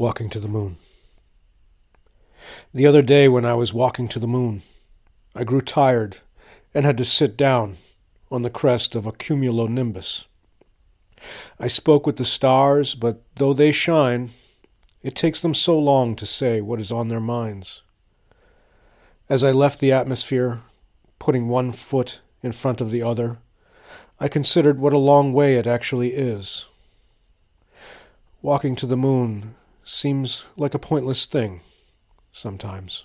Walking to the Moon. The other day, when I was walking to the moon, I grew tired and had to sit down on the crest of a cumulonimbus. I spoke with the stars, but though they shine, it takes them so long to say what is on their minds. As I left the atmosphere, putting one foot in front of the other, I considered what a long way it actually is. Walking to the moon seems like a pointless thing sometimes.